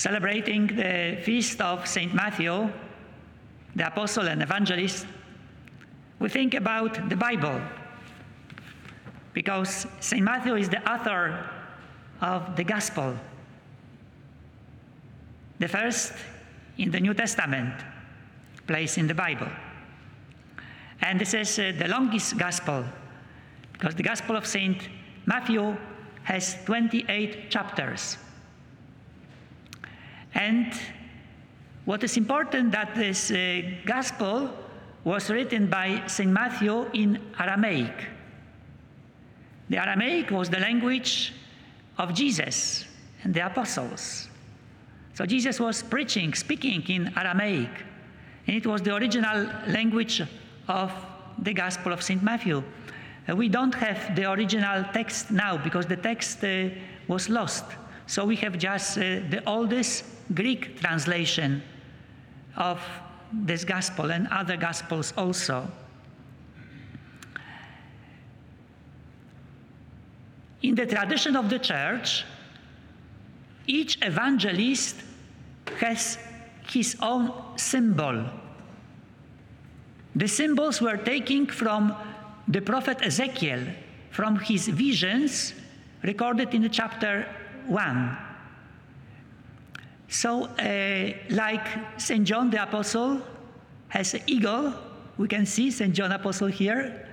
celebrating the feast of St. Matthew, the apostle and evangelist, we think about the Bible because St. Matthew is the author of the Gospel, the first in the New Testament place in the Bible. And this is uh, the longest Gospel because the Gospel of St. Matthew has 28 chapters. And what is important that this uh, Gospel was written by St. Matthew in Aramaic. The Aramaic was the language of Jesus and the apostles. So Jesus was preaching, speaking in Aramaic, and it was the original language of the Gospel of St. Matthew. Uh, we don't have the original text now because the text uh, was lost. So we have just uh, the oldest Greek translation of this gospel and other gospels also. In the tradition of the church, each evangelist has his own symbol. The symbols were taken from the prophet Ezekiel, from his visions recorded in chapter 1. So, uh, like St. John the Apostle has an eagle, we can see St. John Apostle here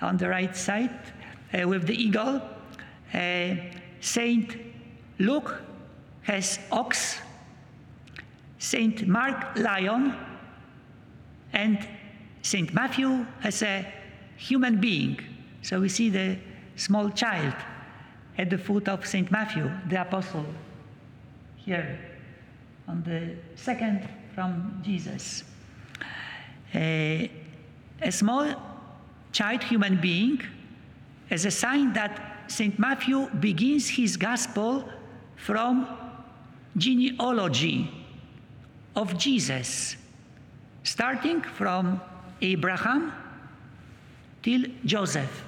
on the right side uh, with the eagle. Uh, St. Luke has ox, St. Mark lion, and St. Matthew has a human being. So we see the small child at the foot of St. Matthew, the apostle, here on the second from Jesus. Eh, a small child human being as a sign that St. Matthew begins his gospel from genealogy of Jesus, starting from Abraham till Joseph,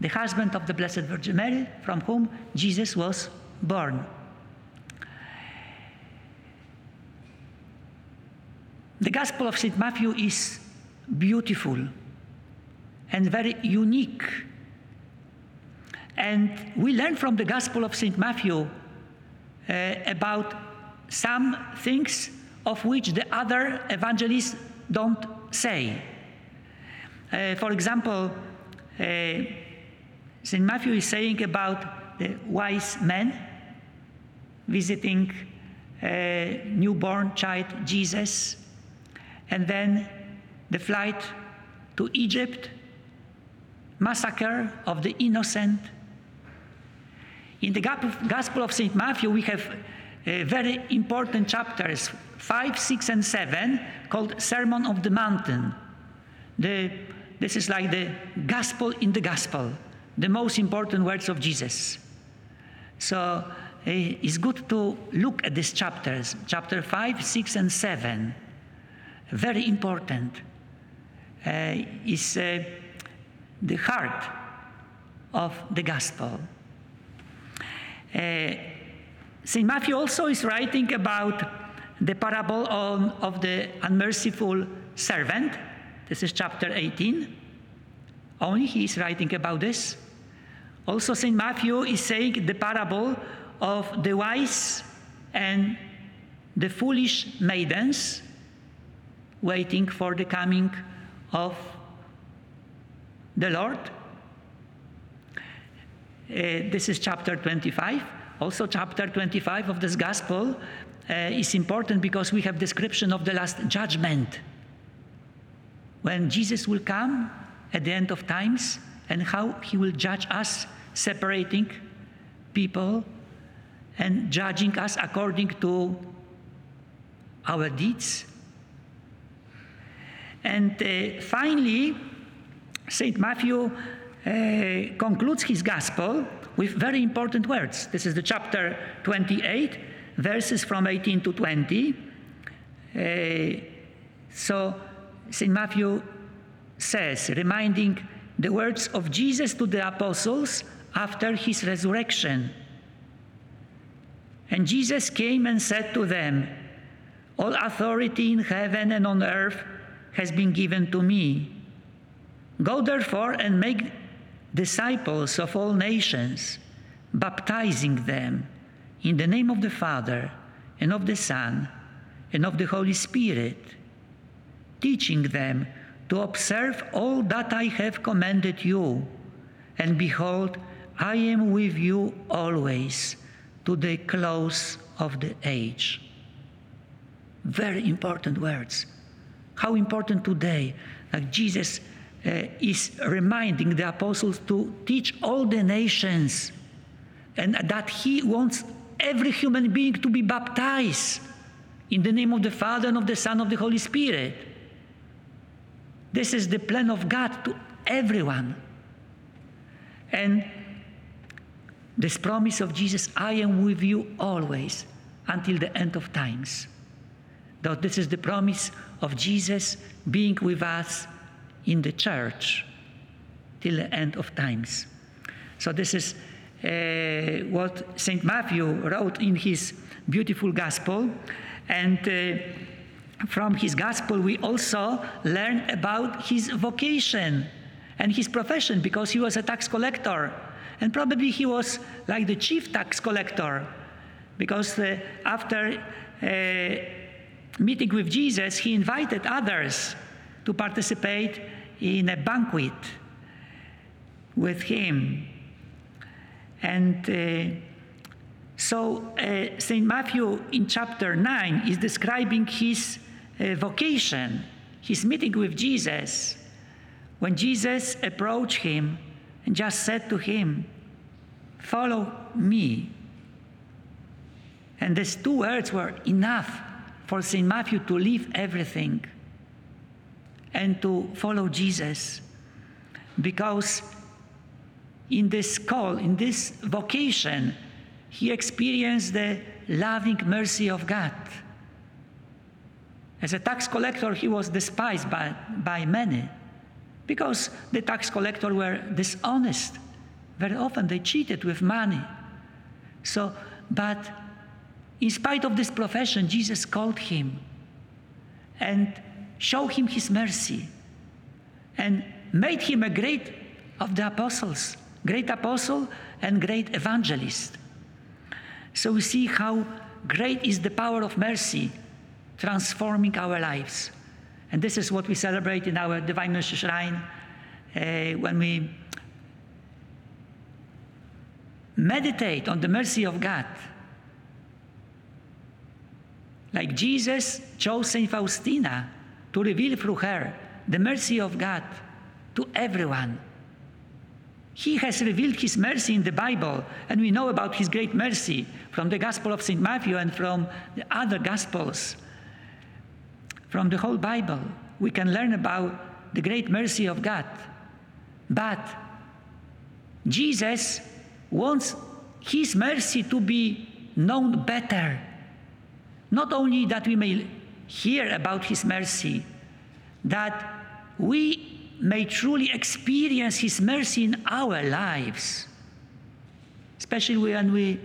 the husband of the Blessed Virgin Mary, from whom Jesus was born. The Gospel of St. Matthew is beautiful and very unique. And we learn from the Gospel of St. Matthew uh, about some things of which the other evangelists don't say. Uh, for example, uh, St. Matthew is saying about the wise men visiting a uh, newborn child Jesus and then the flight to Egypt, massacre of the innocent. In the Gospel of St. Matthew, we have uh, very important chapters, 5, 6, and 7, called Sermon of the Mountain. The, this is like the gospel in the gospel, the most important words of Jesus. So uh, it's good to look at these chapters, chapter 5, 6, and 7 very important, uh, is uh, the heart of the gospel. Uh, St. Matthew also is writing about the parable of, of the unmerciful servant. This is chapter 18. Only he is writing about this. Also, St. Matthew is saying the parable of the wise and the foolish maidens waiting for the coming of the Lord. Uh, this is chapter 25. Also, chapter 25 of this gospel uh, is important because we have description of the last judgment. When Jesus will come at the end of times and how he will judge us, separating people and judging us according to our deeds and uh, finally, St. Matthew uh, concludes his gospel with very important words. This is the chapter 28, verses from 18 to 20. Uh, so, St. Matthew says, reminding the words of Jesus to the apostles after his resurrection. And Jesus came and said to them, All authority in heaven and on earth has been given to me. Go therefore and make disciples of all nations, baptizing them in the name of the Father and of the Son and of the Holy Spirit, teaching them to observe all that I have commanded you. And behold, I am with you always to the close of the age. Very important words. How important today that Jesus uh, is reminding the apostles to teach all the nations and that he wants every human being to be baptized in the name of the Father and of the Son of the Holy Spirit. This is the plan of God to everyone. And this promise of Jesus, I am with you always until the end of times. That this is the promise of Jesus being with us in the church till the end of times. So this is uh, what St. Matthew wrote in his beautiful gospel. And uh, from his gospel, we also learn about his vocation and his profession because he was a tax collector. And probably he was like the chief tax collector because uh, after uh, meeting with Jesus, he invited others to participate in a banquet with him. And uh, so uh, St. Matthew in chapter 9 is describing his uh, vocation, his meeting with Jesus. When Jesus approached him and just said to him, Follow me. And these two words were enough for St. Matthew to leave everything and to follow Jesus. Because in this call, in this vocation, he experienced the loving mercy of God. As a tax collector, he was despised by, by many because the tax collectors were dishonest. Very often they cheated with money. So, but in spite of this profession, Jesus called him and showed him his mercy and made him a great of the apostles, great apostle and great evangelist. So we see how great is the power of mercy transforming our lives. And this is what we celebrate in our Divine Mercy Shrine uh, when we meditate on the mercy of God. Like Jesus chose St. Faustina to reveal through her the mercy of God to everyone. He has revealed his mercy in the Bible, and we know about his great mercy from the Gospel of St. Matthew and from the other Gospels. From the whole Bible, we can learn about the great mercy of God. But Jesus wants his mercy to be known better. Not only that we may hear about his mercy, that we may truly experience His mercy in our lives, especially when we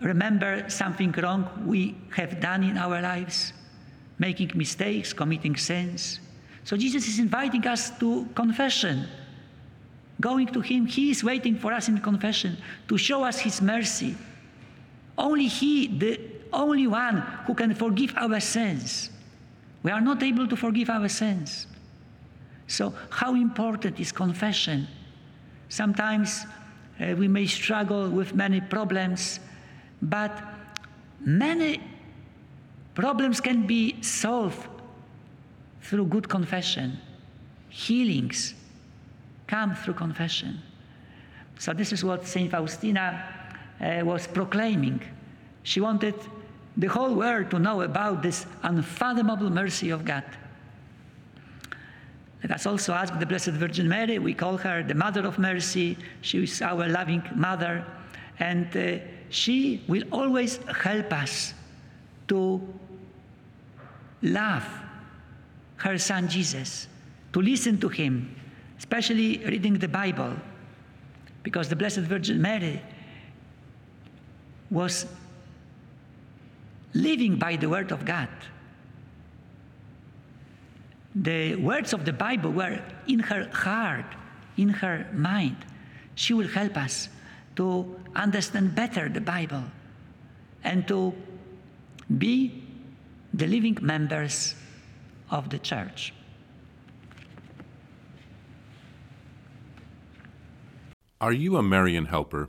remember something wrong we have done in our lives, making mistakes, committing sins. So Jesus is inviting us to confession. Going to Him, He is waiting for us in confession to show us His mercy. Only He, the only one who can forgive our sins. We are not able to forgive our sins. So, how important is confession? Sometimes uh, we may struggle with many problems, but many problems can be solved through good confession. Healings come through confession. So, this is what St. Faustina uh, was proclaiming. She wanted the whole world to know about this unfathomable mercy of God. Let us also ask the Blessed Virgin Mary. We call her the Mother of Mercy. She is our loving mother. And uh, she will always help us to love her son Jesus, to listen to him, especially reading the Bible. Because the Blessed Virgin Mary was living by the Word of God. The words of the Bible were in her heart, in her mind. She will help us to understand better the Bible and to be the living members of the church. Are you a Marian helper?